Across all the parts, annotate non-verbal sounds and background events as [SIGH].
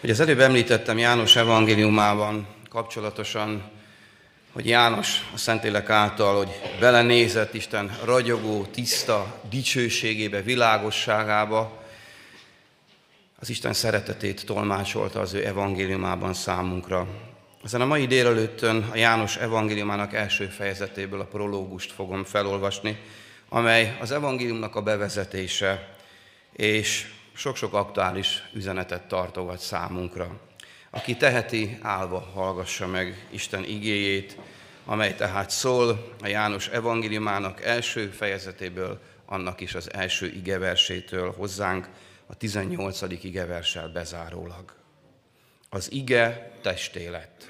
hogy az előbb említettem János evangéliumában kapcsolatosan, hogy János a Szentlélek által, hogy belenézett Isten ragyogó, tiszta dicsőségébe, világosságába, az Isten szeretetét tolmácsolta az ő evangéliumában számunkra. Ezen a mai délelőttön a János evangéliumának első fejezetéből a prológust fogom felolvasni, amely az evangéliumnak a bevezetése, és sok-sok aktuális üzenetet tartogat számunkra. Aki teheti, állva hallgassa meg Isten igéjét, amely tehát szól a János evangéliumának első fejezetéből, annak is az első igeversétől hozzánk, a 18. igeverssel bezárólag. Az ige testé lett.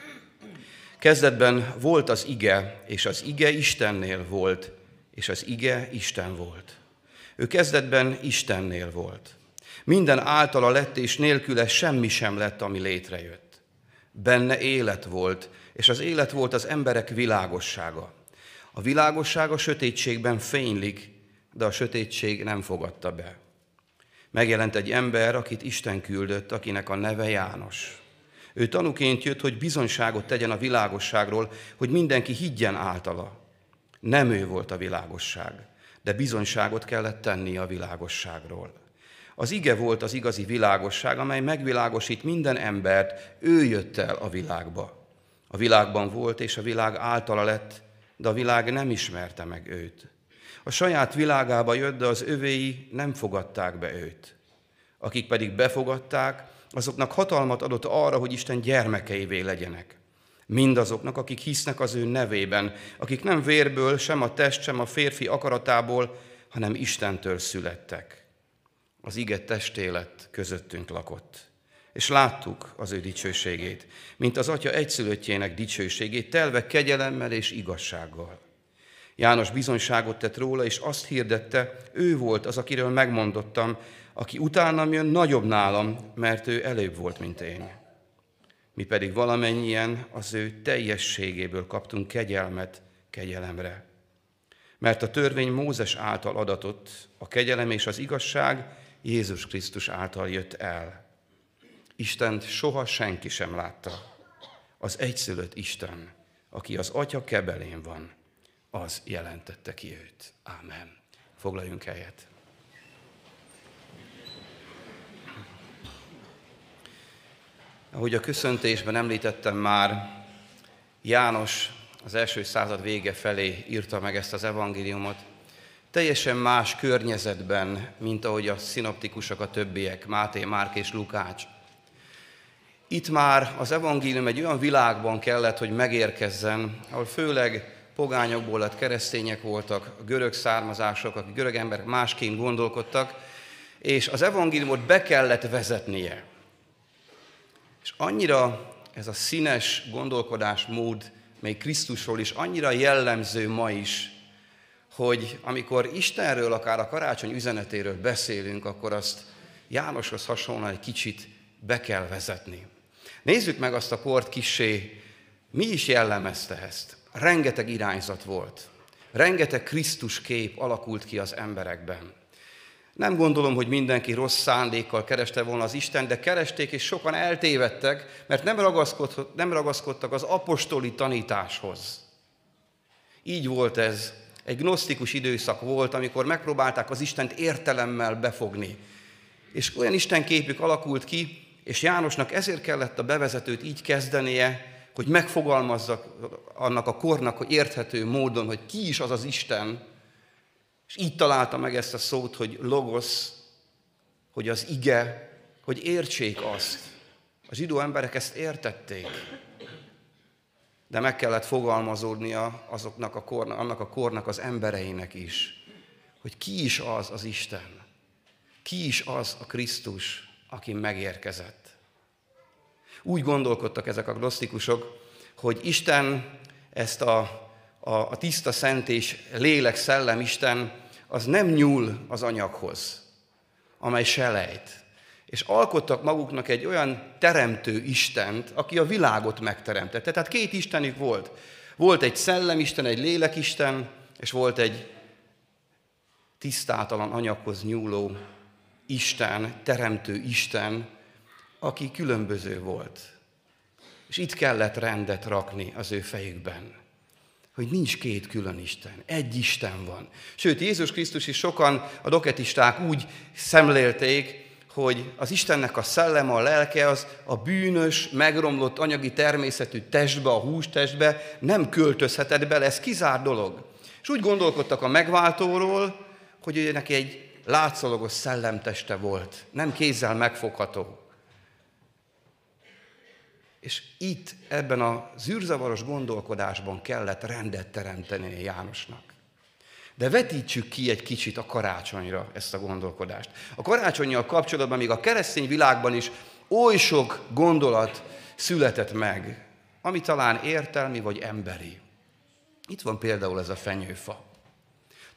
Kezdetben volt az ige, és az ige Istennél volt, és az ige Isten volt. Ő kezdetben Istennél volt. Minden általa lett, és nélküle semmi sem lett, ami létrejött. Benne élet volt, és az élet volt az emberek világossága. A világosság a sötétségben fénylik, de a sötétség nem fogadta be. Megjelent egy ember, akit Isten küldött, akinek a neve János. Ő tanuként jött, hogy bizonyságot tegyen a világosságról, hogy mindenki higgyen általa. Nem ő volt a világosság, de bizonyságot kellett tenni a világosságról. Az ige volt az igazi világosság, amely megvilágosít minden embert, ő jött el a világba. A világban volt, és a világ általa lett, de a világ nem ismerte meg őt. A saját világába jött, de az övéi nem fogadták be őt. Akik pedig befogadták, azoknak hatalmat adott arra, hogy Isten gyermekeivé legyenek. Mindazoknak, akik hisznek az ő nevében, akik nem vérből, sem a test, sem a férfi akaratából, hanem Istentől születtek. Az ige testélet közöttünk lakott. És láttuk az ő dicsőségét, mint az atya egyszülöttjének dicsőségét, telve kegyelemmel és igazsággal. János bizonyságot tett róla, és azt hirdette, ő volt az, akiről megmondottam, aki utánam jön, nagyobb nálam, mert ő előbb volt, mint én. Mi pedig valamennyien az ő teljességéből kaptunk kegyelmet kegyelemre. Mert a törvény Mózes által adatott, a kegyelem és az igazság Jézus Krisztus által jött el. Istent soha senki sem látta. Az egyszülött Isten, aki az Atya kebelén van, az jelentette ki őt. Ámen. Foglaljunk helyet. Ahogy a köszöntésben említettem már, János az első század vége felé írta meg ezt az evangéliumot, teljesen más környezetben, mint ahogy a szinoptikusok a többiek, Máté, Márk és Lukács. Itt már az evangélium egy olyan világban kellett, hogy megérkezzen, ahol főleg pogányokból lett keresztények voltak, görög származások, akik görög emberek másként gondolkodtak, és az evangéliumot be kellett vezetnie. És annyira ez a színes gondolkodásmód, még Krisztusról is annyira jellemző ma is, hogy amikor Istenről, akár a karácsony üzenetéről beszélünk, akkor azt Jánoshoz hasonlóan egy kicsit be kell vezetni. Nézzük meg azt a kort kisé, mi is jellemezte ezt. Rengeteg irányzat volt. Rengeteg Krisztus kép alakult ki az emberekben. Nem gondolom, hogy mindenki rossz szándékkal kereste volna az Isten, de keresték, és sokan eltévedtek, mert nem, nem ragaszkodtak az apostoli tanításhoz. Így volt ez. Egy gnosztikus időszak volt, amikor megpróbálták az Istent értelemmel befogni. És olyan Isten képük alakult ki, és Jánosnak ezért kellett a bevezetőt így kezdenie, hogy megfogalmazza annak a kornak, hogy érthető módon, hogy ki is az az Isten, és így találta meg ezt a szót, hogy logos, hogy az ige, hogy értsék azt. A zsidó emberek ezt értették. De meg kellett fogalmazódnia azoknak a kornak, annak a kornak az embereinek is, hogy ki is az az Isten. Ki is az a Krisztus, aki megérkezett. Úgy gondolkodtak ezek a gnosztikusok, hogy Isten ezt a a, a tiszta szent és lélek szellem Isten, az nem nyúl az anyaghoz, amely selejt. És alkottak maguknak egy olyan teremtő Istent, aki a világot megteremtette. Tehát két Istenük volt. Volt egy szellemisten, egy lélekisten, és volt egy tisztátalan anyaghoz nyúló Isten, teremtő Isten, aki különböző volt. És itt kellett rendet rakni az ő fejükben, hogy nincs két külön Isten, egy Isten van. Sőt, Jézus Krisztus is sokan a doketisták úgy szemlélték, hogy az Istennek a szelleme, a lelke az a bűnös, megromlott anyagi természetű testbe, a hústestbe nem költözhetett bele, ez kizár dolog. És úgy gondolkodtak a megváltóról, hogy ő neki egy látszalagos szellemteste volt, nem kézzel megfogható. És itt, ebben a zűrzavaros gondolkodásban kellett rendet teremteni Jánosnak. De vetítsük ki egy kicsit a karácsonyra ezt a gondolkodást. A karácsonyjal kapcsolatban még a keresztény világban is oly sok gondolat született meg, ami talán értelmi vagy emberi. Itt van például ez a fenyőfa.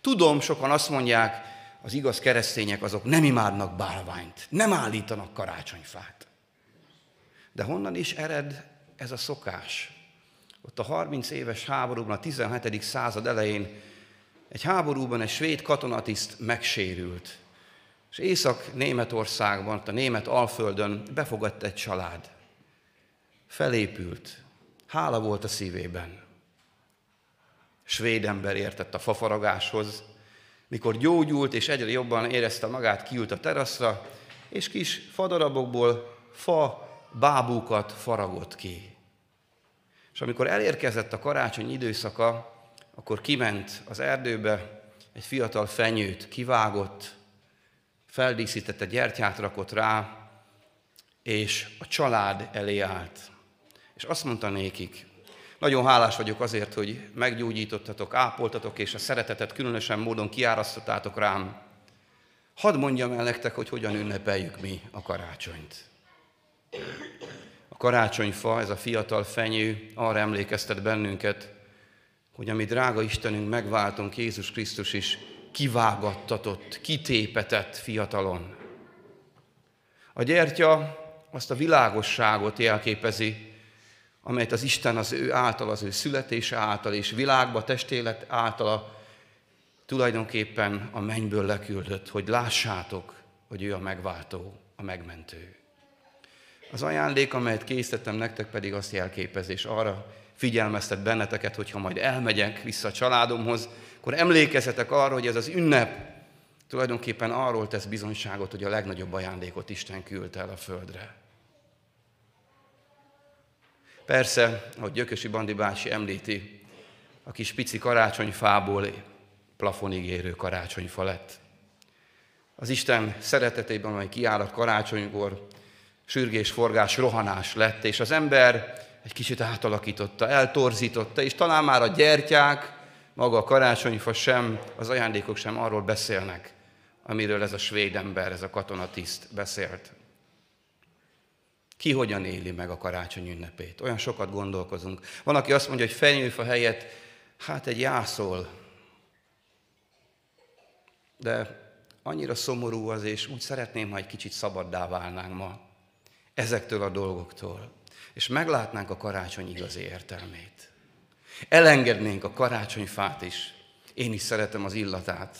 Tudom, sokan azt mondják, az igaz keresztények azok nem imádnak bálványt, nem állítanak karácsonyfát. De honnan is ered ez a szokás? Ott a 30 éves háborúban, a 17. század elején egy háborúban egy svéd katonatiszt megsérült, és Észak-Németországban, a német Alföldön befogadt egy család. Felépült, hála volt a szívében. Svéd ember értett a fafaragáshoz, mikor gyógyult és egyre jobban érezte magát, kiült a teraszra, és kis fadarabokból fa bábúkat faragott ki. És amikor elérkezett a karácsony időszaka, akkor kiment az erdőbe, egy fiatal fenyőt kivágott, feldíszítette, gyertyát rakott rá, és a család elé állt. És azt mondta nékik, nagyon hálás vagyok azért, hogy meggyógyítottatok, ápoltatok, és a szeretetet különösen módon kiárasztottátok rám. Hadd mondjam el nektek, hogy hogyan ünnepeljük mi a karácsonyt. A karácsonyfa, ez a fiatal fenyő arra emlékeztet bennünket, hogy ami drága Istenünk megváltunk, Jézus Krisztus is kivágattatott, kitépetett fiatalon. A gyertya azt a világosságot jelképezi, amelyet az Isten az ő által, az ő születése által és világba, testélet által tulajdonképpen a mennyből leküldött, hogy lássátok, hogy ő a megváltó, a megmentő. Az ajándék, amelyet készítettem nektek pedig azt jelképez, és arra figyelmeztet benneteket, hogyha majd elmegyek vissza a családomhoz, akkor emlékezetek arra, hogy ez az ünnep tulajdonképpen arról tesz bizonyságot, hogy a legnagyobb ajándékot Isten küldte el a földre. Persze, ahogy Gyökösi Bandi bácsi említi, a kis pici karácsonyfából plafonig érő karácsonyfa lett. Az Isten szeretetében, amely kiáll a karácsonykor, sürgés, forgás, rohanás lett, és az ember egy kicsit átalakította, eltorzította, és talán már a gyertyák, maga a karácsonyfa sem, az ajándékok sem arról beszélnek, amiről ez a svéd ember, ez a katonatiszt beszélt. Ki hogyan éli meg a karácsony ünnepét? Olyan sokat gondolkozunk. Van, aki azt mondja, hogy fenyőfa helyett, hát egy jászol. De annyira szomorú az, és úgy szeretném, ha egy kicsit szabaddá válnánk ma ezektől a dolgoktól, és meglátnánk a karácsony igazi értelmét. Elengednénk a karácsonyfát is. Én is szeretem az illatát.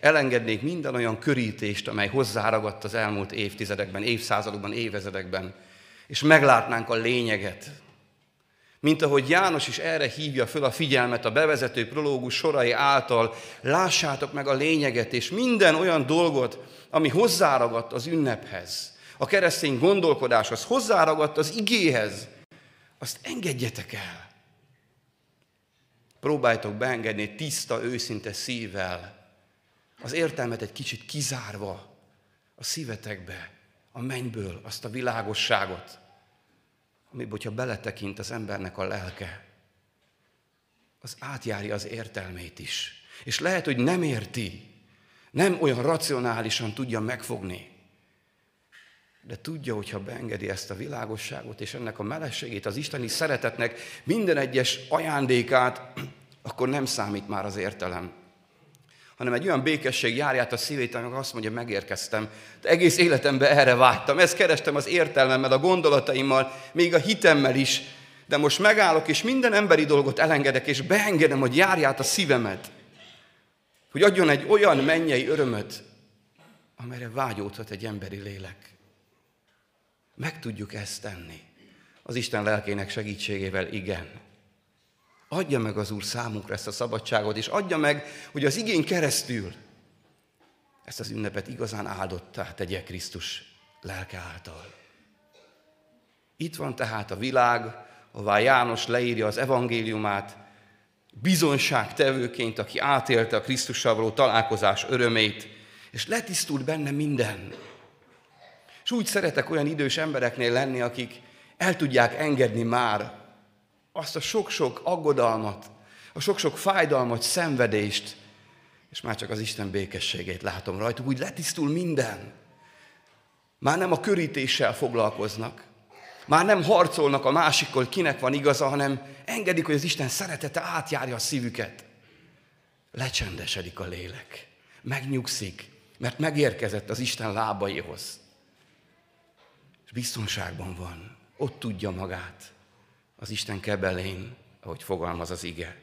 Elengednék minden olyan körítést, amely hozzáragadt az elmúlt évtizedekben, évszázadokban, évezredekben, és meglátnánk a lényeget. Mint ahogy János is erre hívja föl a figyelmet a bevezető prológus sorai által, lássátok meg a lényeget, és minden olyan dolgot, ami hozzáragadt az ünnephez, a keresztény gondolkodáshoz, hozzáragadt az igéhez, azt engedjetek el. Próbáljátok beengedni tiszta, őszinte szívvel, az értelmet egy kicsit kizárva a szívetekbe, a mennyből, azt a világosságot, amiben, hogyha beletekint az embernek a lelke, az átjárja az értelmét is. És lehet, hogy nem érti, nem olyan racionálisan tudja megfogni, de tudja, hogyha beengedi ezt a világosságot és ennek a melegségét, az isteni szeretetnek minden egyes ajándékát, [CLEARS THROAT] akkor nem számít már az értelem. Hanem egy olyan békesség járját a szívét, amikor azt mondja, megérkeztem. De egész életemben erre vágytam. Ezt kerestem az értelmemmel, a gondolataimmal, még a hitemmel is. De most megállok, és minden emberi dolgot elengedek, és beengedem, hogy járját a szívemet. Hogy adjon egy olyan mennyei örömöt, amelyre vágyódhat egy emberi lélek. Meg tudjuk ezt tenni. Az Isten lelkének segítségével igen. Adja meg az Úr számunkra ezt a szabadságot, és adja meg, hogy az igény keresztül ezt az ünnepet igazán áldottá tegye Krisztus lelke által. Itt van tehát a világ, ahová János leírja az evangéliumát, bizonyságtevőként, aki átélte a Krisztussal való találkozás örömét, és letisztult benne minden. És úgy szeretek olyan idős embereknél lenni, akik el tudják engedni már azt a sok-sok aggodalmat, a sok-sok fájdalmat, szenvedést, és már csak az Isten békességét látom rajtuk, úgy letisztul minden. Már nem a körítéssel foglalkoznak, már nem harcolnak a másikkal, kinek van igaza, hanem engedik, hogy az Isten szeretete átjárja a szívüket. Lecsendesedik a lélek, megnyugszik, mert megérkezett az Isten lábaihoz. Biztonságban van, ott tudja magát az Isten kebelén, ahogy fogalmaz az ige.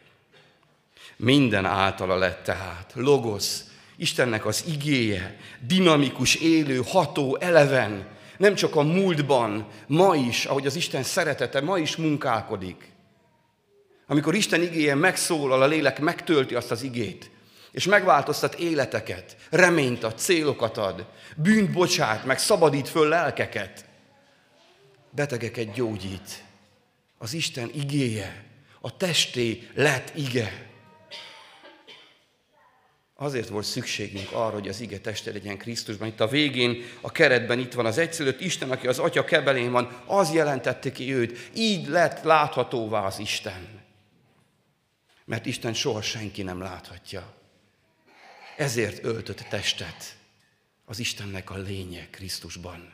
Minden általa lett tehát, logosz, Istennek az igéje, dinamikus, élő, ható, eleven, nem csak a múltban, ma is, ahogy az Isten szeretete ma is munkálkodik. Amikor Isten igéje megszólal, a lélek megtölti azt az igét, és megváltoztat életeket, reményt ad, célokat ad, bűnt bocsát, meg szabadít föl lelkeket. Betegeket gyógyít. Az Isten igéje, a testé lett ige. Azért volt szükségünk arra, hogy az ige teste legyen Krisztusban. Itt a végén, a keretben itt van az egyszerűt Isten, aki az Atya kebelén van, az jelentette ki őt. Így lett láthatóvá az Isten. Mert Isten soha senki nem láthatja. Ezért öltött testet az Istennek a lénye Krisztusban.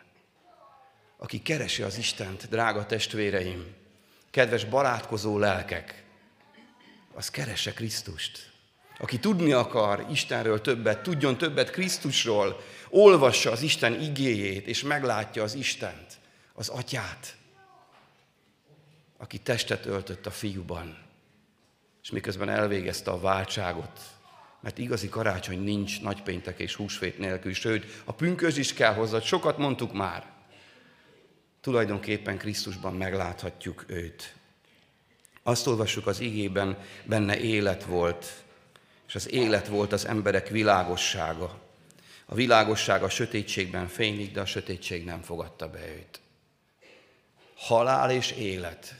Aki keresi az Istent, drága testvéreim, kedves barátkozó lelkek, az keresse Krisztust. Aki tudni akar Istenről többet, tudjon többet Krisztusról, olvassa az Isten igéjét, és meglátja az Istent, az Atyát, aki testet öltött a fiúban, és miközben elvégezte a váltságot, mert igazi karácsony nincs nagypéntek és húsvét nélkül, sőt, a pünkös is kell hozzá, sokat mondtuk már. Tulajdonképpen Krisztusban megláthatjuk őt. Azt olvassuk az igében, benne élet volt, és az élet volt az emberek világossága. A világosság a sötétségben fénylik, de a sötétség nem fogadta be őt. Halál és élet.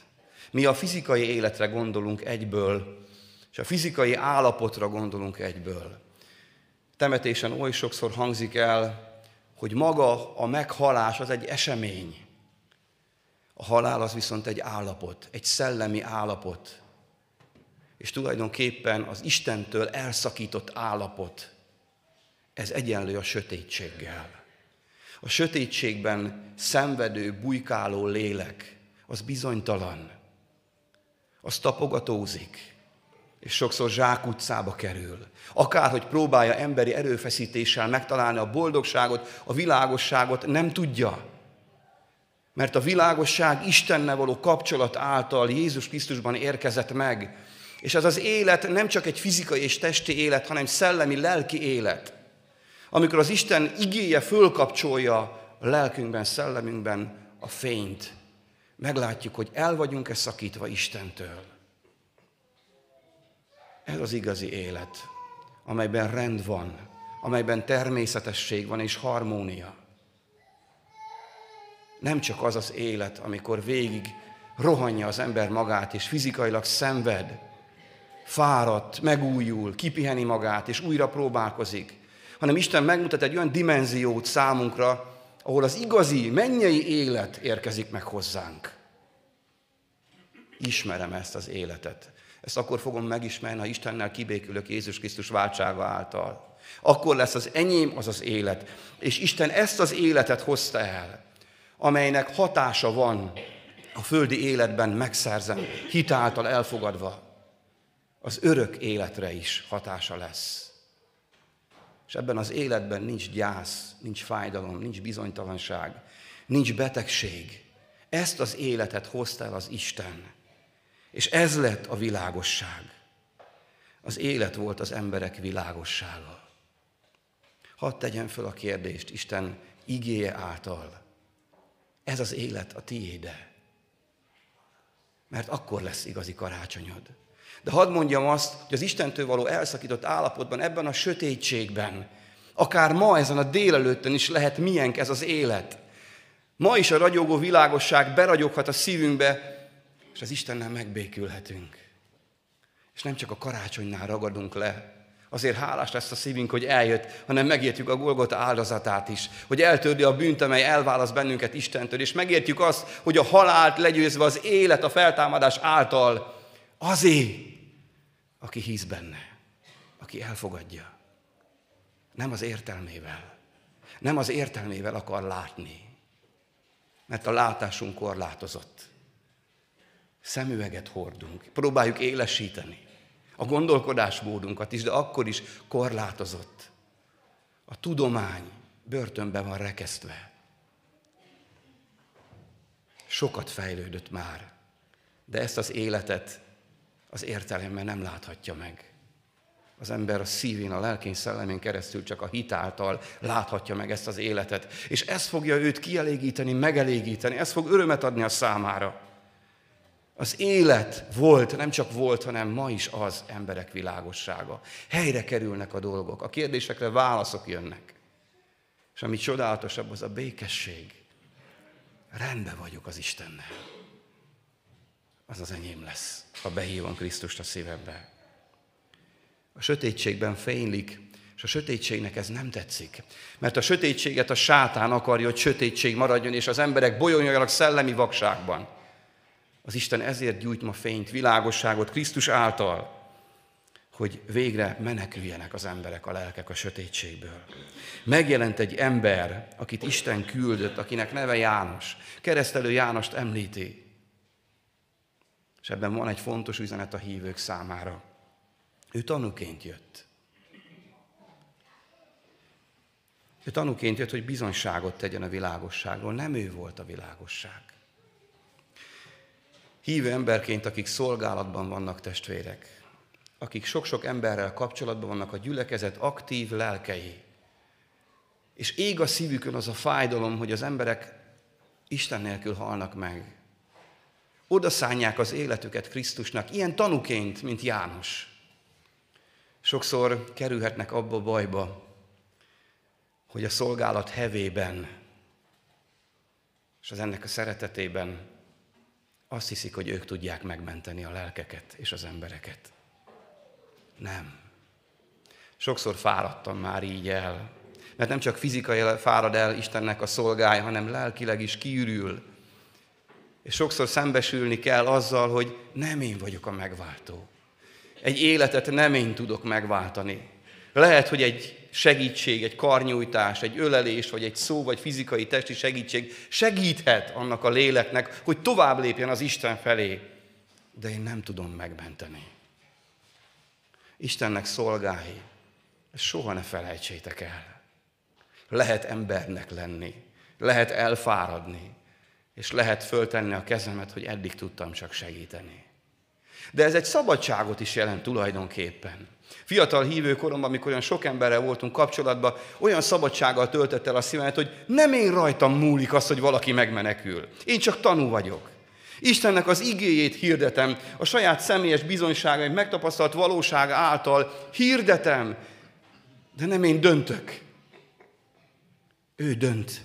Mi a fizikai életre gondolunk egyből, és a fizikai állapotra gondolunk egyből. Temetésen oly sokszor hangzik el, hogy maga a meghalás az egy esemény. A halál az viszont egy állapot, egy szellemi állapot, és tulajdonképpen az Istentől elszakított állapot, ez egyenlő a sötétséggel. A sötétségben szenvedő, bujkáló lélek, az bizonytalan, az tapogatózik, és sokszor zsákutcába kerül. Akárhogy próbálja emberi erőfeszítéssel megtalálni a boldogságot, a világosságot, nem tudja. Mert a világosság Istenne való kapcsolat által Jézus Krisztusban érkezett meg, és ez az élet nem csak egy fizikai és testi élet, hanem szellemi, lelki élet. Amikor az Isten igéje fölkapcsolja lelkünkben, szellemünkben a fényt, meglátjuk, hogy el vagyunk-e szakítva Istentől. Ez az igazi élet, amelyben rend van, amelyben természetesség van és harmónia. Nem csak az az élet, amikor végig rohanja az ember magát, és fizikailag szenved, fáradt, megújul, kipiheni magát, és újra próbálkozik, hanem Isten megmutat egy olyan dimenziót számunkra, ahol az igazi, mennyei élet érkezik meg hozzánk. Ismerem ezt az életet. Ezt akkor fogom megismerni, ha Istennel kibékülök Jézus Krisztus váltsága által. Akkor lesz az enyém az az élet. És Isten ezt az életet hozta el, amelynek hatása van a földi életben megszerzem, hitáltal elfogadva az örök életre is hatása lesz. És ebben az életben nincs gyász, nincs fájdalom, nincs bizonytalanság, nincs betegség. Ezt az életet hozta el az Isten. És ez lett a világosság. Az élet volt az emberek világossága. Hadd tegyen föl a kérdést Isten igéje által. Ez az élet a tiéde. Mert akkor lesz igazi karácsonyod. De hadd mondjam azt, hogy az Istentől való elszakított állapotban, ebben a sötétségben, akár ma ezen a délelőttön is lehet milyenk ez az élet. Ma is a ragyogó világosság beragyoghat a szívünkbe, és az Istennel megbékülhetünk. És nem csak a karácsonynál ragadunk le, Azért hálás lesz a szívünk, hogy eljött, hanem megértjük a Golgota áldozatát is, hogy eltörli a bűnt, amely elválaszt bennünket Istentől, és megértjük azt, hogy a halált legyőzve az élet a feltámadás által azé, aki hisz benne, aki elfogadja. Nem az értelmével. Nem az értelmével akar látni, mert a látásunk korlátozott. Szemüveget hordunk, próbáljuk élesíteni a gondolkodásmódunkat is, de akkor is korlátozott. A tudomány börtönben van rekesztve. Sokat fejlődött már, de ezt az életet az értelemmel nem láthatja meg. Az ember a szívén, a lelkén, szellemén keresztül csak a hitáltal láthatja meg ezt az életet. És ez fogja őt kielégíteni, megelégíteni, ez fog örömet adni a számára. Az élet volt, nem csak volt, hanem ma is az emberek világossága. Helyre kerülnek a dolgok, a kérdésekre válaszok jönnek. És ami csodálatosabb, az a békesség. Rendben vagyok az Istennel. Az az enyém lesz, ha behívom Krisztust a szívembe. A sötétségben fénylik, és a sötétségnek ez nem tetszik. Mert a sötétséget a sátán akarja, hogy sötétség maradjon, és az emberek bolyoljanak szellemi vakságban. Az Isten ezért gyújt ma fényt, világosságot Krisztus által, hogy végre meneküljenek az emberek, a lelkek a sötétségből. Megjelent egy ember, akit Isten küldött, akinek neve János. Keresztelő Jánost említi. És ebben van egy fontos üzenet a hívők számára. Ő tanúként jött. Ő tanúként jött, hogy bizonyságot tegyen a világosságról. Nem ő volt a világosság hívő emberként, akik szolgálatban vannak testvérek, akik sok-sok emberrel kapcsolatban vannak, a gyülekezet aktív lelkei. És ég a szívükön az a fájdalom, hogy az emberek Isten nélkül halnak meg. Oda szánják az életüket Krisztusnak, ilyen tanuként, mint János. Sokszor kerülhetnek abba a bajba, hogy a szolgálat hevében és az ennek a szeretetében azt hiszik, hogy ők tudják megmenteni a lelkeket és az embereket. Nem. Sokszor fáradtam már így el. Mert nem csak fizikai fárad el Istennek a szolgája, hanem lelkileg is kiürül. És sokszor szembesülni kell azzal, hogy nem én vagyok a megváltó. Egy életet nem én tudok megváltani. Lehet, hogy egy segítség, egy karnyújtás, egy ölelés, vagy egy szó, vagy fizikai testi segítség segíthet annak a léleknek, hogy tovább lépjen az Isten felé. De én nem tudom megmenteni. Istennek szolgái, soha ne felejtsétek el. Lehet embernek lenni, lehet elfáradni, és lehet föltenni a kezemet, hogy eddig tudtam csak segíteni. De ez egy szabadságot is jelent tulajdonképpen. Fiatal hívő koromban, amikor olyan sok emberrel voltunk kapcsolatban, olyan szabadsággal töltett el a szívemet, hogy nem én rajtam múlik az, hogy valaki megmenekül. Én csak tanú vagyok. Istennek az igéjét hirdetem, a saját személyes bizonyságaim, megtapasztalt valóság által hirdetem, de nem én döntök. Ő dönt.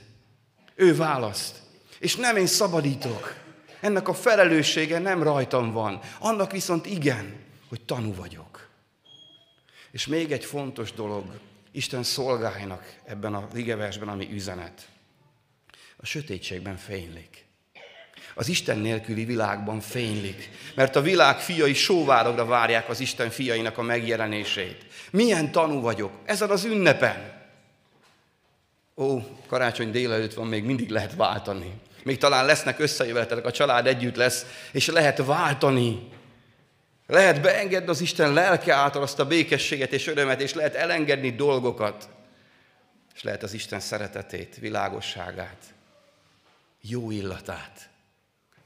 Ő választ. És nem én szabadítok. Ennek a felelőssége nem rajtam van. Annak viszont igen, hogy tanú vagyok. És még egy fontos dolog, Isten szolgálnak ebben a ligeversben, ami üzenet. A sötétségben fénylik. Az Isten nélküli világban fénylik, mert a világ fiai sóvárokra várják az Isten fiainak a megjelenését. Milyen tanú vagyok ezen az ünnepen. Ó, karácsony délelőtt van, még mindig lehet váltani. Még talán lesznek összejövetelek, a család együtt lesz, és lehet váltani. Lehet beengedni az Isten lelke által azt a békességet és örömet, és lehet elengedni dolgokat. És lehet az Isten szeretetét, világosságát, jó illatát,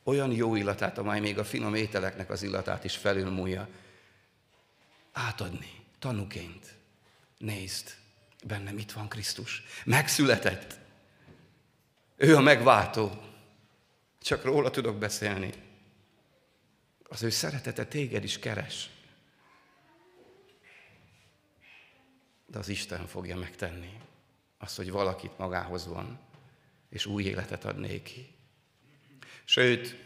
olyan jó illatát, amely még a finom ételeknek az illatát is felülmúlja, átadni tanuként. Nézd, bennem itt van Krisztus. Megszületett. Ő a megváltó. Csak róla tudok beszélni. Az ő szeretete téged is keres. De az Isten fogja megtenni azt, hogy valakit magához van, és új életet ad néki. Sőt,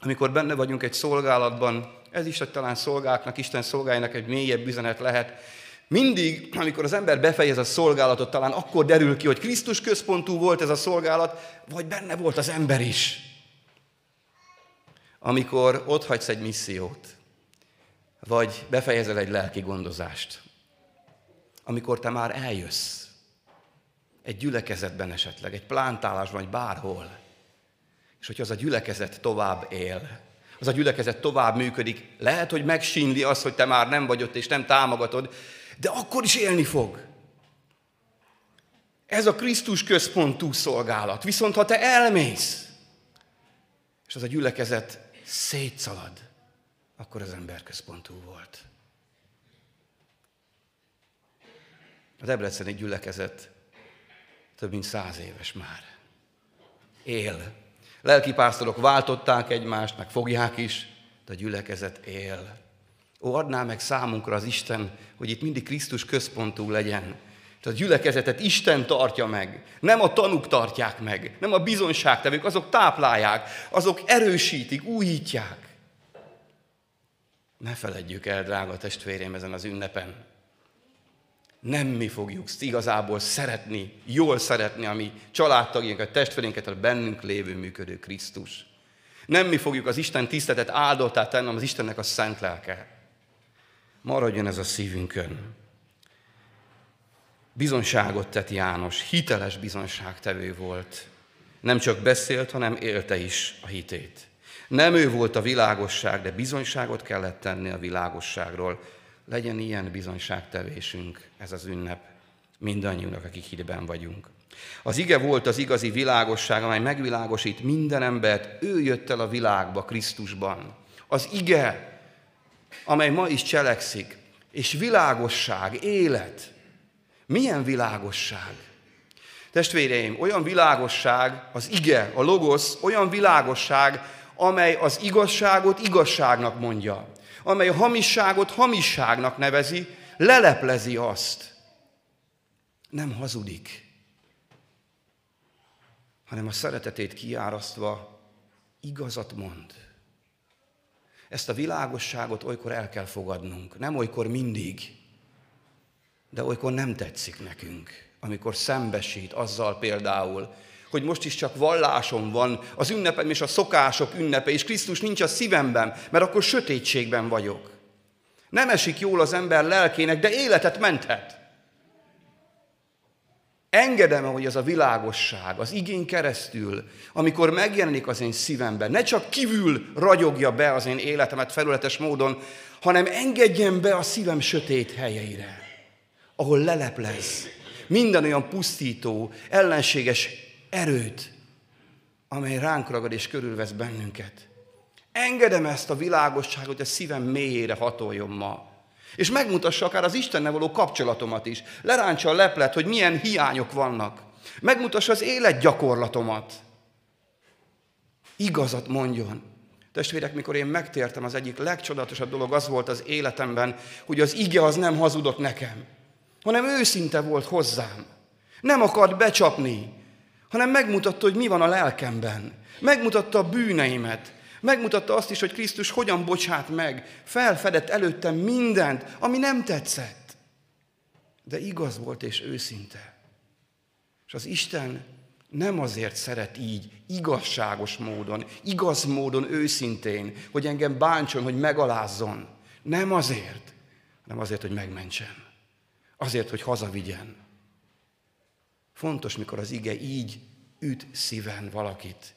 amikor benne vagyunk egy szolgálatban, ez is, hogy talán szolgáknak, Isten szolgájának egy mélyebb üzenet lehet, mindig, amikor az ember befejez a szolgálatot, talán akkor derül ki, hogy Krisztus központú volt ez a szolgálat, vagy benne volt az ember is. Amikor ott hagysz egy missziót, vagy befejezel egy lelki gondozást, amikor te már eljössz, egy gyülekezetben esetleg, egy plántálásban, vagy bárhol, és hogy az a gyülekezet tovább él, az a gyülekezet tovább működik, lehet, hogy megsínli az, hogy te már nem vagy ott és nem támogatod, de akkor is élni fog. Ez a Krisztus központú szolgálat. Viszont ha te elmész, és az a gyülekezet szétszalad, akkor az ember központú volt. A Debreceni gyülekezet több mint száz éves már. Él. Lelkipásztorok váltották egymást, meg fogják is, de a gyülekezet él. Ó, adná meg számunkra az Isten, hogy itt mindig Krisztus központú legyen. Tehát a gyülekezetet Isten tartja meg, nem a tanuk tartják meg, nem a bizonyságtevők, azok táplálják, azok erősítik, újítják. Ne feledjük el, drága testvérém, ezen az ünnepen. Nem mi fogjuk igazából szeretni, jól szeretni a mi családtagjainkat, testvérénket, a bennünk lévő működő Krisztus. Nem mi fogjuk az Isten tisztetet áldottá tenni, az Istennek a szent lelke. Maradjon ez a szívünkön. Bizonságot tett János, hiteles bizonságtevő volt. Nem csak beszélt, hanem élte is a hitét. Nem ő volt a világosság, de bizonyságot kellett tenni a világosságról. Legyen ilyen bizonyságtevésünk, ez az ünnep mindannyiunknak, akik hitben vagyunk. Az ige volt az igazi világosság, amely megvilágosít minden embert. Ő jött el a világba Krisztusban. Az ige amely ma is cselekszik, és világosság, élet. Milyen világosság? Testvéreim, olyan világosság, az ige, a logosz, olyan világosság, amely az igazságot igazságnak mondja, amely a hamisságot hamisságnak nevezi, leleplezi azt. Nem hazudik, hanem a szeretetét kiárasztva igazat mond. Ezt a világosságot olykor el kell fogadnunk. Nem olykor mindig, de olykor nem tetszik nekünk, amikor szembesít azzal például, hogy most is csak vallásom van, az ünnepem és a szokások ünnepe, és Krisztus nincs a szívemben, mert akkor sötétségben vagyok. Nem esik jól az ember lelkének, de életet menthet. Engedem, hogy az a világosság, az igény keresztül, amikor megjelenik az én szívemben, ne csak kívül ragyogja be az én életemet felületes módon, hanem engedjen be a szívem sötét helyeire, ahol leleplez minden olyan pusztító, ellenséges erőt, amely ránk ragad és körülvesz bennünket. Engedem ezt a világosságot, hogy a szívem mélyére hatoljon ma. És megmutassa akár az Istennel való kapcsolatomat is. Lerántsa a leplet, hogy milyen hiányok vannak. Megmutassa az életgyakorlatomat. Igazat mondjon. Testvérek, mikor én megtértem, az egyik legcsodálatosabb dolog az volt az életemben, hogy az ige az nem hazudott nekem, hanem őszinte volt hozzám. Nem akart becsapni, hanem megmutatta, hogy mi van a lelkemben. Megmutatta a bűneimet, Megmutatta azt is, hogy Krisztus hogyan bocsát meg. Felfedett előttem mindent, ami nem tetszett. De igaz volt és őszinte. És az Isten nem azért szeret így, igazságos módon, igaz módon, őszintén, hogy engem bántson, hogy megalázzon. Nem azért, hanem azért, hogy megmentsen. Azért, hogy hazavigyen. Fontos, mikor az ige így üt szíven valakit,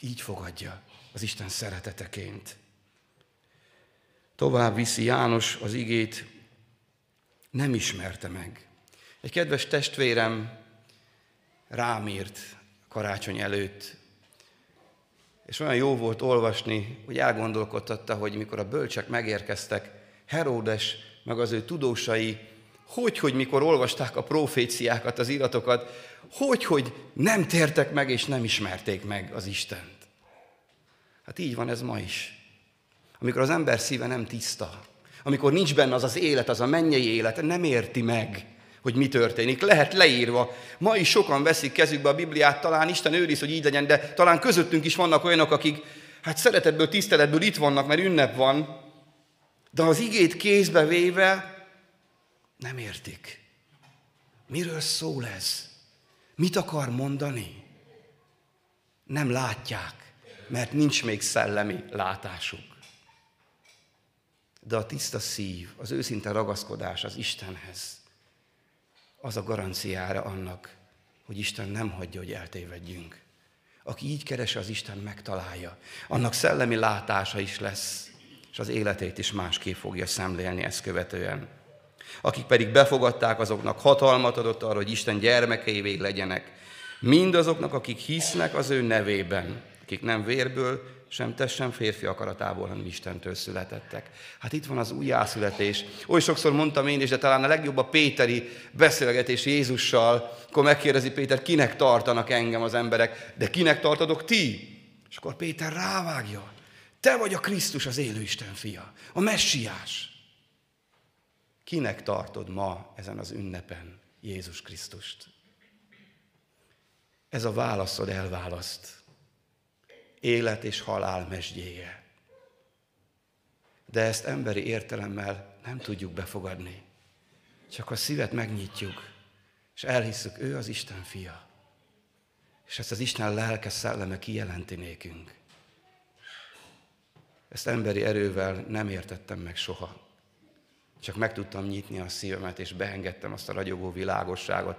így fogadja az Isten szereteteként. Tovább viszi János az igét, nem ismerte meg. Egy kedves testvérem rám írt karácsony előtt, és olyan jó volt olvasni, hogy elgondolkodtatta, hogy mikor a bölcsek megérkeztek, Heródes, meg az ő tudósai, hogy, hogy mikor olvasták a proféciákat, az iratokat, hogy, hogy nem tértek meg és nem ismerték meg az Istent. Hát így van ez ma is. Amikor az ember szíve nem tiszta, amikor nincs benne az az élet, az a mennyei élet, nem érti meg, hogy mi történik. Lehet leírva. Ma is sokan veszik kezükbe a Bibliát, talán Isten őriz, hogy így legyen, de talán közöttünk is vannak olyanok, akik hát szeretetből, tiszteletből itt vannak, mert ünnep van, de az igét kézbe véve nem értik. Miről szól ez? Mit akar mondani? Nem látják, mert nincs még szellemi látásuk. De a tiszta szív, az őszinte ragaszkodás az Istenhez, az a garanciára annak, hogy Isten nem hagyja, hogy eltévedjünk. Aki így keresi az Isten, megtalálja. Annak szellemi látása is lesz, és az életét is másképp fogja szemlélni ezt követően. Akik pedig befogadták, azoknak hatalmat adott arra, hogy Isten gyermekeivé legyenek. Mindazoknak, akik hisznek az ő nevében, akik nem vérből, sem test, sem férfi akaratából, hanem Istentől születettek. Hát itt van az újjászületés. Oly sokszor mondtam én is, de talán a legjobb a Péteri beszélgetés Jézussal, akkor megkérdezi Péter, kinek tartanak engem az emberek, de kinek tartadok ti? És akkor Péter rávágja. Te vagy a Krisztus, az élő Isten fia, a messiás. Kinek tartod ma ezen az ünnepen Jézus Krisztust? Ez a válaszod elválaszt élet és halál mesdjéje. De ezt emberi értelemmel nem tudjuk befogadni. Csak a szívet megnyitjuk, és elhisszük, ő az Isten fia. És ezt az Isten lelke szelleme kijelenti nékünk. Ezt emberi erővel nem értettem meg soha. Csak meg tudtam nyitni a szívemet, és beengedtem azt a ragyogó világosságot,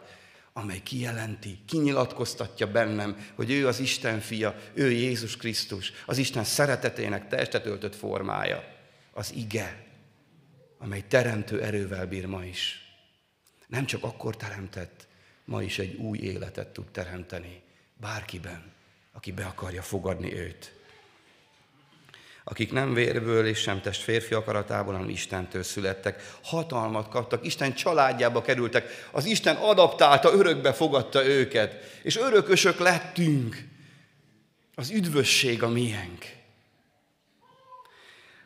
amely kijelenti, kinyilatkoztatja bennem, hogy ő az Isten fia, ő Jézus Krisztus, az Isten szeretetének testet öltött formája, az ige, amely teremtő erővel bír ma is. Nem csak akkor teremtett, ma is egy új életet tud teremteni bárkiben, aki be akarja fogadni őt akik nem vérből és sem test férfi akaratából, hanem Istentől születtek. Hatalmat kaptak, Isten családjába kerültek, az Isten adaptálta, örökbe fogadta őket, és örökösök lettünk. Az üdvösség a miénk.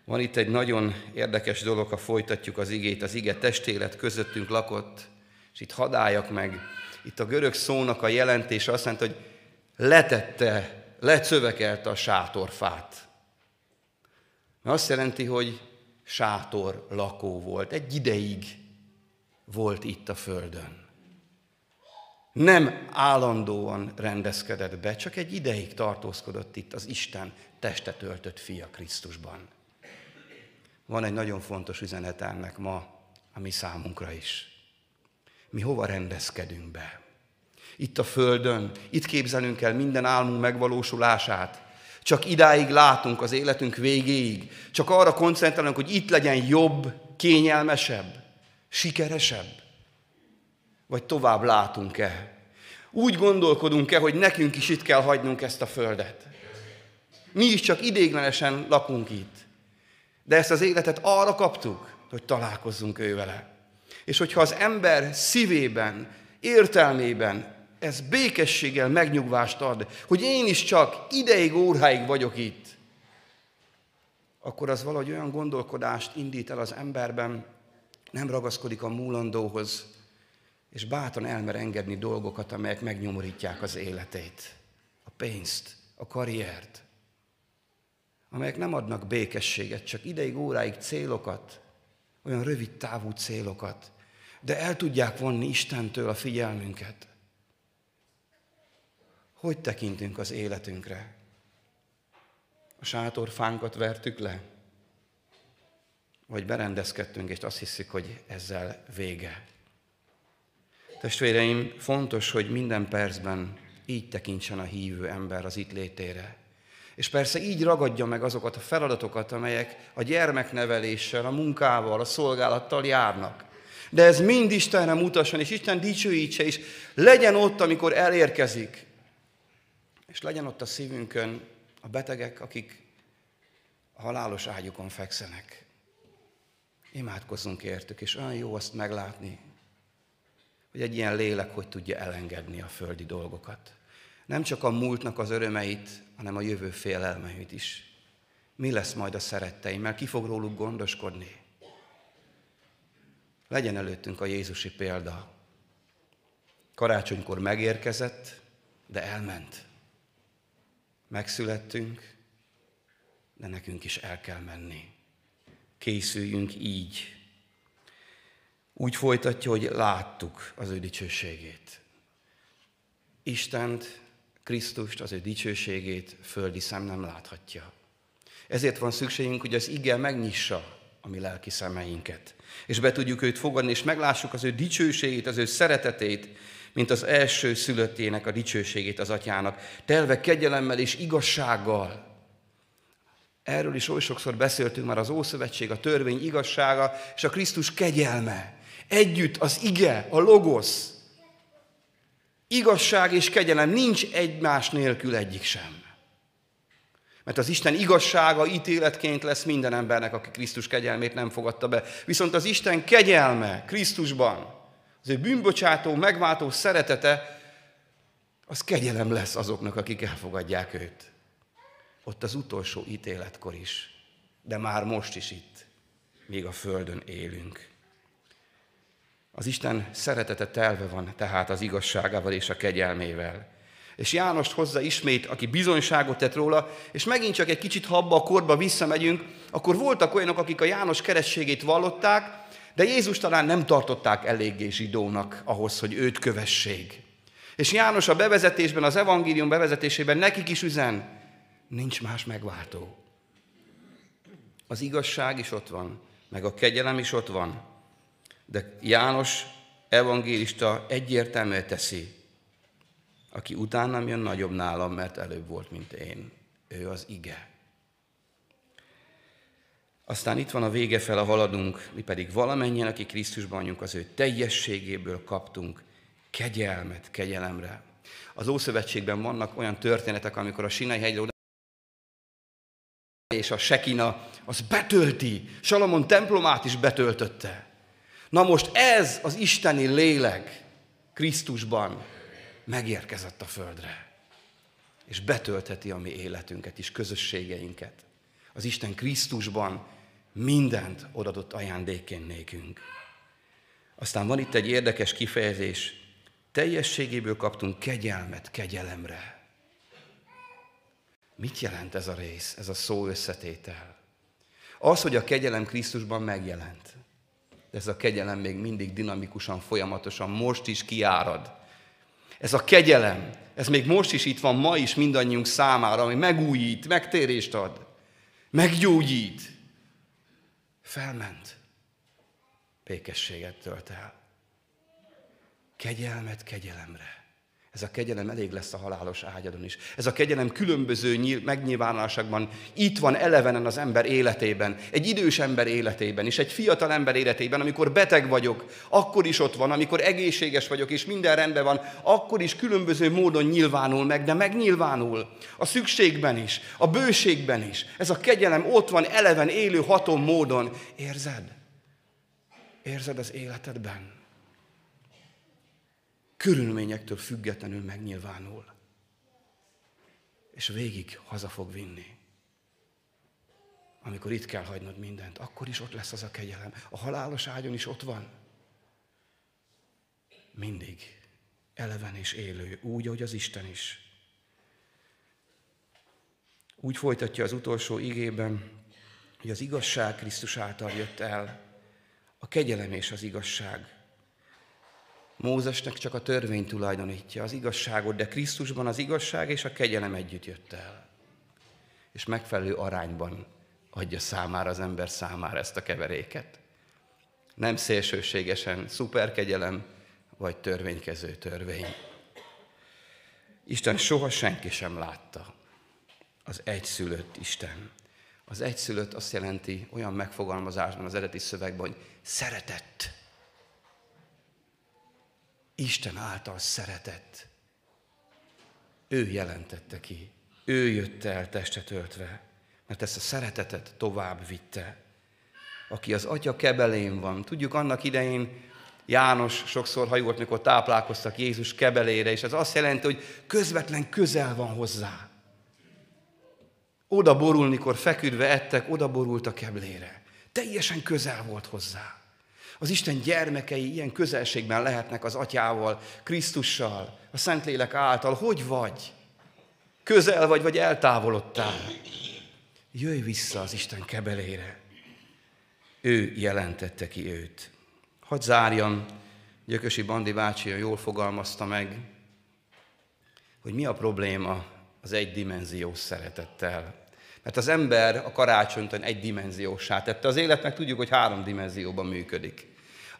Van itt egy nagyon érdekes dolog, ha folytatjuk az igét, az ige testélet közöttünk lakott, és itt hadáljak meg. Itt a görög szónak a jelentése azt mondta, hogy letette, lecövekelte a sátorfát. Mert azt jelenti, hogy sátor lakó volt. Egy ideig volt itt a földön. Nem állandóan rendezkedett be, csak egy ideig tartózkodott itt az Isten testet öltött fia Krisztusban. Van egy nagyon fontos üzenet ennek ma, a mi számunkra is. Mi hova rendezkedünk be? Itt a Földön, itt képzelünk el minden álmunk megvalósulását, csak idáig látunk az életünk végéig. Csak arra koncentrálunk, hogy itt legyen jobb, kényelmesebb, sikeresebb. Vagy tovább látunk-e? Úgy gondolkodunk-e, hogy nekünk is itt kell hagynunk ezt a földet? Mi is csak idéglenesen lakunk itt. De ezt az életet arra kaptuk, hogy találkozzunk ő. És hogyha az ember szívében, értelmében ez békességgel megnyugvást ad, hogy én is csak ideig, óráig vagyok itt, akkor az valahogy olyan gondolkodást indít el az emberben, nem ragaszkodik a múlandóhoz, és bátran elmer engedni dolgokat, amelyek megnyomorítják az életét. A pénzt, a karriert, amelyek nem adnak békességet, csak ideig, óráig célokat, olyan rövid távú célokat, de el tudják vonni Istentől a figyelmünket. Hogy tekintünk az életünkre? A sátorfánkat vertük le? Vagy berendezkedtünk, és azt hiszük, hogy ezzel vége? Testvéreim, fontos, hogy minden percben így tekintsen a hívő ember az itt létére. És persze így ragadja meg azokat a feladatokat, amelyek a gyermekneveléssel, a munkával, a szolgálattal járnak. De ez mind Istenre mutasson, és Isten dicsőítse, és legyen ott, amikor elérkezik és legyen ott a szívünkön a betegek, akik halálos ágyukon fekszenek. Imádkozzunk értük, és olyan jó azt meglátni, hogy egy ilyen lélek hogy tudja elengedni a földi dolgokat. Nem csak a múltnak az örömeit, hanem a jövő félelmeit is Mi lesz majd a szeretteimmel? Ki fog róluk gondoskodni? Legyen előttünk a Jézusi példa. Karácsonykor megérkezett, de elment. Megszülettünk, de nekünk is el kell menni. Készüljünk így. Úgy folytatja, hogy láttuk az ő dicsőségét. Istent, Krisztust, az ő dicsőségét földi szem nem láthatja. Ezért van szükségünk, hogy az ige megnyissa a mi lelki szemeinket. És be tudjuk őt fogadni, és meglássuk az ő dicsőségét, az ő szeretetét, mint az első szülöttének a dicsőségét az atyának, telve kegyelemmel és igazsággal. Erről is oly sokszor beszéltünk már az Ószövetség, a törvény igazsága és a Krisztus kegyelme. Együtt az ige, a logosz. Igazság és kegyelem nincs egymás nélkül egyik sem. Mert az Isten igazsága ítéletként lesz minden embernek, aki Krisztus kegyelmét nem fogadta be. Viszont az Isten kegyelme Krisztusban, az ő bűnbocsátó, megváltó szeretete, az kegyelem lesz azoknak, akik elfogadják őt. Ott az utolsó ítéletkor is, de már most is itt, még a Földön élünk. Az Isten szeretete telve van tehát az igazságával és a kegyelmével. És Jánost hozza ismét, aki bizonyságot tett róla, és megint csak egy kicsit habba a korba visszamegyünk, akkor voltak olyanok, akik a János kerességét vallották, de Jézus talán nem tartották eléggé zsidónak ahhoz, hogy őt kövessék. És János a bevezetésben, az evangélium bevezetésében nekik is üzen, nincs más megváltó. Az igazság is ott van, meg a kegyelem is ott van, de János evangélista egyértelműen teszi, aki utánam jön, nagyobb nálam, mert előbb volt, mint én. Ő az ige. Aztán itt van a vége a haladunk, mi pedig valamennyien, aki Krisztusban vagyunk, az ő teljességéből kaptunk kegyelmet, kegyelemre. Az Ószövetségben vannak olyan történetek, amikor a Sinai hegyre és a Sekina az betölti, Salamon templomát is betöltötte. Na most ez az isteni lélek Krisztusban megérkezett a földre, és betöltheti a mi életünket is, közösségeinket. Az Isten Krisztusban mindent odadott ajándékén nékünk. Aztán van itt egy érdekes kifejezés, teljességéből kaptunk kegyelmet kegyelemre. Mit jelent ez a rész, ez a szó összetétel? Az, hogy a kegyelem Krisztusban megjelent. De ez a kegyelem még mindig dinamikusan, folyamatosan, most is kiárad. Ez a kegyelem, ez még most is itt van, ma is mindannyiunk számára, ami megújít, megtérést ad, meggyógyít. Felment, békességet tölt el. Kegyelmet kegyelemre. Ez a kegyelem elég lesz a halálos ágyadon is. Ez a kegyelem különböző megnyilvánulásokban itt van elevenen az ember életében, egy idős ember életében is, egy fiatal ember életében, amikor beteg vagyok, akkor is ott van, amikor egészséges vagyok, és minden rendben van, akkor is különböző módon nyilvánul meg, de megnyilvánul. A szükségben is, a bőségben is. Ez a kegyelem ott van eleven, élő, hatom módon. Érzed? Érzed az életedben? Körülményektől függetlenül megnyilvánul. És végig haza fog vinni. Amikor itt kell hagynod mindent, akkor is ott lesz az a kegyelem. A halálos ágyon is ott van. Mindig. Eleven és élő, úgy, ahogy az Isten is. Úgy folytatja az utolsó igében, hogy az igazság Krisztus által jött el, a kegyelem és az igazság Mózesnek csak a törvény tulajdonítja az igazságot, de Krisztusban az igazság és a kegyelem együtt jött el. És megfelelő arányban adja számára az ember számára ezt a keveréket. Nem szélsőségesen szuperkegyelem, vagy törvénykező törvény. Isten soha senki sem látta az egyszülött Isten. Az egyszülött azt jelenti olyan megfogalmazásban az eredeti szövegben, hogy szeretett. Isten által szeretett. Ő jelentette ki. Ő jött el testet öltve, mert ezt a szeretetet tovább vitte. Aki az atya kebelén van. Tudjuk, annak idején János sokszor hajolt, mikor táplálkoztak Jézus kebelére, és ez azt jelenti, hogy közvetlen közel van hozzá. Oda borul, mikor feküdve ettek, oda borult a keblére. Teljesen közel volt hozzá. Az Isten gyermekei ilyen közelségben lehetnek az atyával, Krisztussal, a Szentlélek által. Hogy vagy? Közel vagy, vagy eltávolodtál? Jöjj vissza az Isten kebelére. Ő jelentette ki őt. Hadd zárjam, Gyökösi Bandi bácsi jól fogalmazta meg, hogy mi a probléma az egydimenziós szeretettel. Mert az ember a karácsonyt egydimenziósá tette. Az életnek tudjuk, hogy három dimenzióban működik.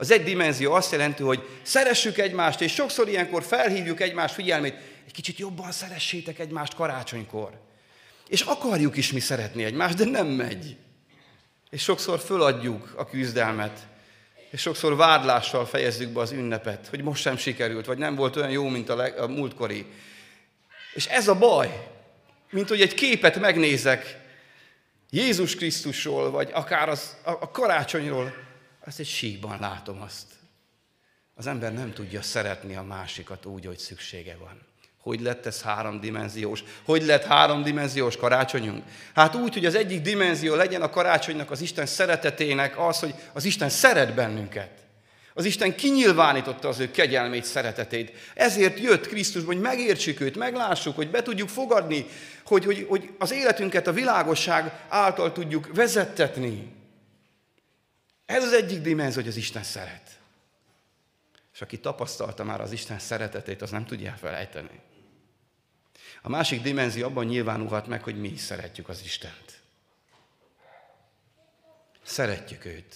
Az egy dimenzió azt jelenti, hogy szeressük egymást, és sokszor ilyenkor felhívjuk egymás figyelmét, egy kicsit jobban szeressétek egymást karácsonykor. És akarjuk is mi szeretni egymást, de nem megy. És sokszor föladjuk a küzdelmet, és sokszor vádlással fejezzük be az ünnepet, hogy most sem sikerült, vagy nem volt olyan jó, mint a, leg, a múltkori. És ez a baj, mint hogy egy képet megnézek Jézus Krisztusról, vagy akár az, a, a karácsonyról, azt egy síkban látom azt. Az ember nem tudja szeretni a másikat úgy, hogy szüksége van. Hogy lett ez háromdimenziós? Hogy lett háromdimenziós karácsonyunk? Hát úgy, hogy az egyik dimenzió legyen a karácsonynak, az Isten szeretetének az, hogy az Isten szeret bennünket. Az Isten kinyilvánította az ő kegyelmét, szeretetét. Ezért jött Krisztus, hogy megértsük őt, meglássuk, hogy be tudjuk fogadni, hogy, hogy, hogy az életünket a világosság által tudjuk vezettetni. Ez az egyik dimenzió, hogy az Isten szeret. És aki tapasztalta már az Isten szeretetét, az nem tudja elfelejteni. A másik dimenzió abban nyilvánulhat meg, hogy mi is szeretjük az Istent. Szeretjük őt,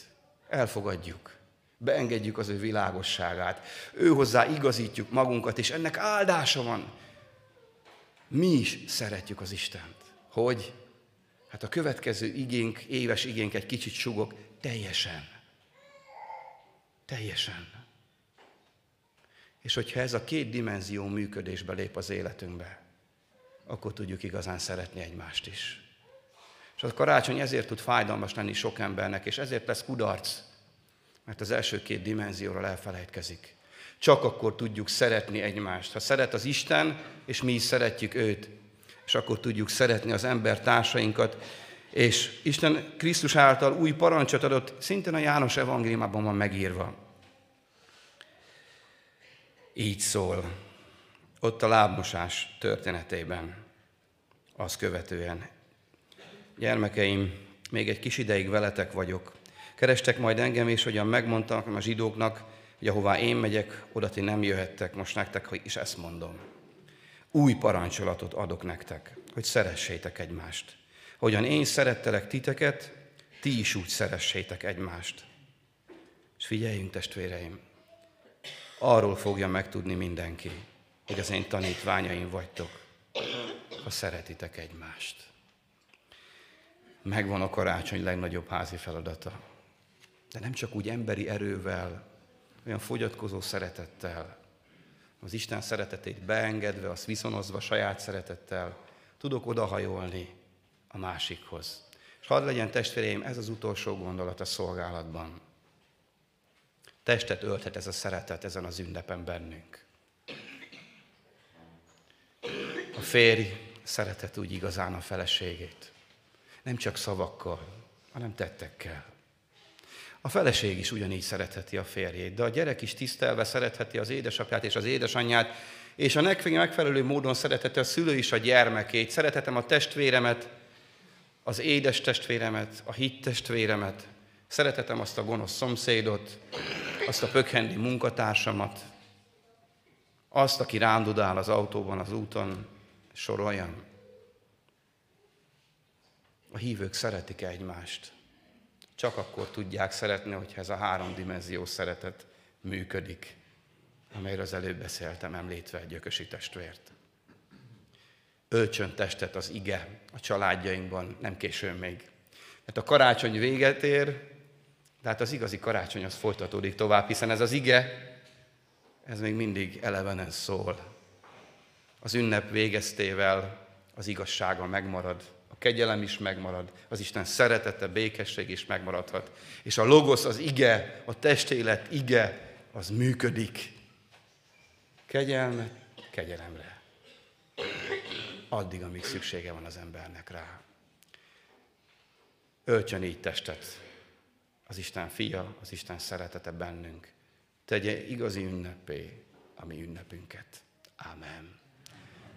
elfogadjuk, beengedjük az ő világosságát, ő igazítjuk magunkat, és ennek áldása van. Mi is szeretjük az Istent. Hogy? Hát a következő igénk, éves igénk egy kicsit sugok, teljesen. Teljesen. És hogyha ez a két dimenzió működésbe lép az életünkbe, akkor tudjuk igazán szeretni egymást is. És a karácsony ezért tud fájdalmas lenni sok embernek, és ezért lesz kudarc, mert az első két dimenzióról elfelejtkezik. Csak akkor tudjuk szeretni egymást. Ha szeret az Isten, és mi is szeretjük őt, és akkor tudjuk szeretni az ember társainkat, és Isten Krisztus által új parancsot adott, szintén a János evangéliumában van megírva. Így szól, ott a lábmosás történetében, az követően. Gyermekeim, még egy kis ideig veletek vagyok. Kerestek majd engem, és hogyan megmondtak a zsidóknak, hogy ahová én megyek, oda ti nem jöhettek, most nektek is ezt mondom. Új parancsolatot adok nektek, hogy szeressétek egymást. Hogyan én szerettelek titeket, ti is úgy szeressétek egymást. És figyeljünk, testvéreim, arról fogja megtudni mindenki, hogy az én tanítványaim vagytok, ha szeretitek egymást. Megvan a karácsony legnagyobb házi feladata. De nem csak úgy emberi erővel, olyan fogyatkozó szeretettel, az Isten szeretetét beengedve, azt viszonozva saját szeretettel, tudok odahajolni a másikhoz. És hadd legyen testvéreim, ez az utolsó gondolat a szolgálatban. Testet ölthet ez a szeretet ezen az ünnepen bennünk. A férj szeretet úgy igazán a feleségét. Nem csak szavakkal, hanem tettekkel. A feleség is ugyanígy szeretheti a férjét, de a gyerek is tisztelve szeretheti az édesapját és az édesanyját, és a megfelelő módon szeretheti a szülő is a gyermekét. Szeretetem a testvéremet, az édes testvéremet, a hit testvéremet, szeretetem azt a gonosz szomszédot, azt a pökhendi munkatársamat, azt, aki rándudál az autóban, az úton, soroljam. A hívők szeretik egymást. Csak akkor tudják szeretni, hogyha ez a háromdimenziós szeretet működik, amelyről az előbb beszéltem, említve egy gyökösi testvért. Öltsön testet az ige a családjainkban, nem későn még. Mert a karácsony véget ér, de hát az igazi karácsony az folytatódik tovább, hiszen ez az ige, ez még mindig elevenen szól. Az ünnep végeztével az igazsága megmarad, a kegyelem is megmarad, az Isten szeretete, békesség is megmaradhat. És a logosz, az ige, a testélet ige, az működik. Kegyelmet, kegyelemre addig, amíg szüksége van az embernek rá. Öltsön így testet az Isten fia, az Isten szeretete bennünk. Tegye igazi ünnepé a mi ünnepünket. Amen.